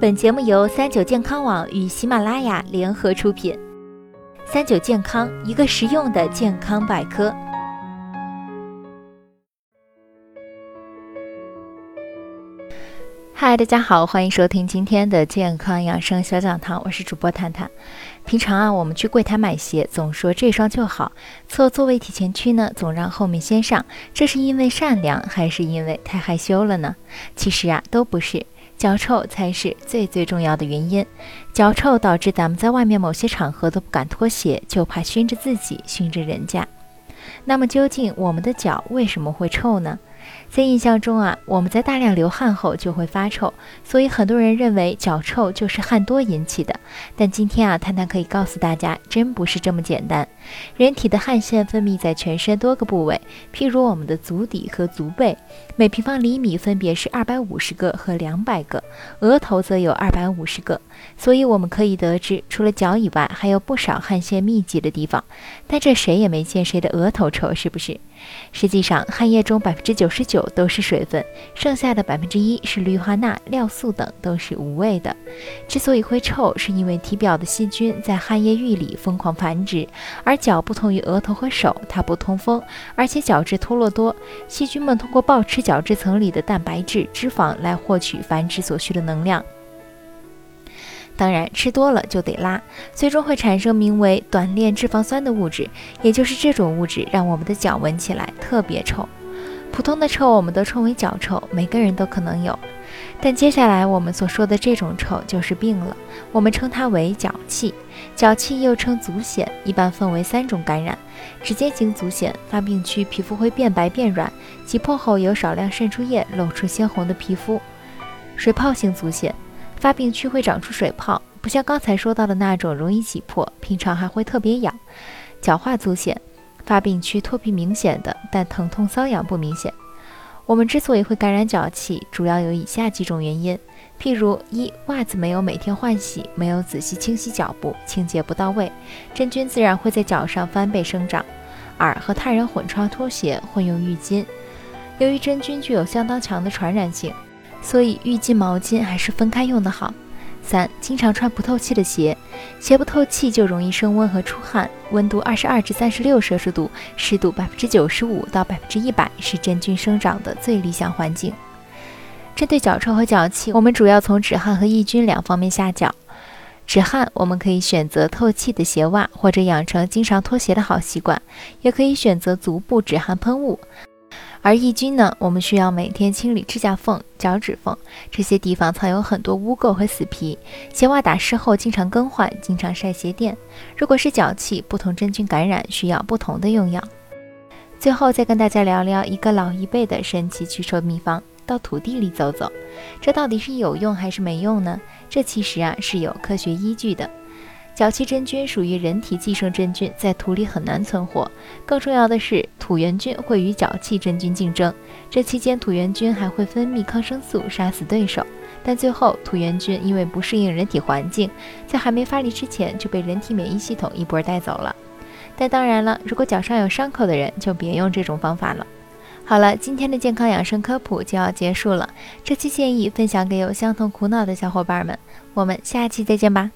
本节目由三九健康网与喜马拉雅联合出品。三九健康，一个实用的健康百科。嗨，大家好，欢迎收听今天的健康养生小讲堂，我是主播谈谈。平常啊，我们去柜台买鞋，总说这双就好，侧座位体前屈呢，总让后面先上，这是因为善良，还是因为太害羞了呢？其实啊，都不是。脚臭才是最最重要的原因，脚臭导致咱们在外面某些场合都不敢脱鞋，就怕熏着自己，熏着人家。那么究竟我们的脚为什么会臭呢？在印象中啊，我们在大量流汗后就会发臭，所以很多人认为脚臭就是汗多引起的。但今天啊，探探可以告诉大家，真不是这么简单。人体的汗腺分泌在全身多个部位，譬如我们的足底和足背，每平方厘米分别是二百五十个和两百个，额头则有二百五十个。所以我们可以得知，除了脚以外，还有不少汗腺密集的地方。但这谁也没见谁的额头臭，是不是？实际上，汗液中百分之九十十九都是水分，剩下的百分之一是氯化钠、尿素等，都是无味的。之所以会臭，是因为体表的细菌在汗液浴里疯狂繁殖，而脚不同于额头和手，它不通风，而且角质脱落多，细菌们通过暴吃角质层里的蛋白质、脂肪来获取繁殖所需的能量。当然，吃多了就得拉，最终会产生名为短链脂肪酸的物质，也就是这种物质让我们的脚闻起来特别臭。普通的臭我们都称为脚臭，每个人都可能有。但接下来我们所说的这种臭就是病了，我们称它为脚气。脚气又称足癣，一般分为三种感染：指尖型足癣，发病区皮肤会变白变软，挤破后有少量渗出液，露出鲜红的皮肤；水泡型足癣。发病区会长出水泡，不像刚才说到的那种容易挤破，平常还会特别痒。角化足癣，发病区脱皮明显的，但疼痛瘙痒不明显。我们之所以会感染脚气，主要有以下几种原因：譬如一、袜子没有每天换洗，没有仔细清洗脚部，清洁不到位，真菌自然会在脚上翻倍生长；二、和他人混穿拖鞋，混用浴巾，由于真菌具有相当强的传染性。所以浴巾、毛巾还是分开用的好。三、经常穿不透气的鞋，鞋不透气就容易升温和出汗。温度二十二至三十六摄氏度，湿度百分之九十五到百分之一百是真菌生长的最理想环境。针对脚臭和脚气，我们主要从止汗和抑菌两方面下脚。止汗，我们可以选择透气的鞋袜，或者养成经常脱鞋的好习惯，也可以选择足部止汗喷雾。而抑菌呢，我们需要每天清理指甲缝、脚趾缝，这些地方藏有很多污垢和死皮。鞋袜打湿后经常更换，经常晒鞋垫。如果是脚气，不同真菌感染需要不同的用药。最后再跟大家聊聊一个老一辈的神奇驱臭秘方：到土地里走走。这到底是有用还是没用呢？这其实啊是有科学依据的。脚气真菌属于人体寄生真菌，在土里很难存活。更重要的是，土原菌会与脚气真菌竞争，这期间土原菌还会分泌抗生素杀死对手。但最后，土原菌因为不适应人体环境，在还没发力之前就被人体免疫系统一波带走了。但当然了，如果脚上有伤口的人就别用这种方法了。好了，今天的健康养生科普就要结束了。这期建议分享给有相同苦恼的小伙伴们，我们下期再见吧。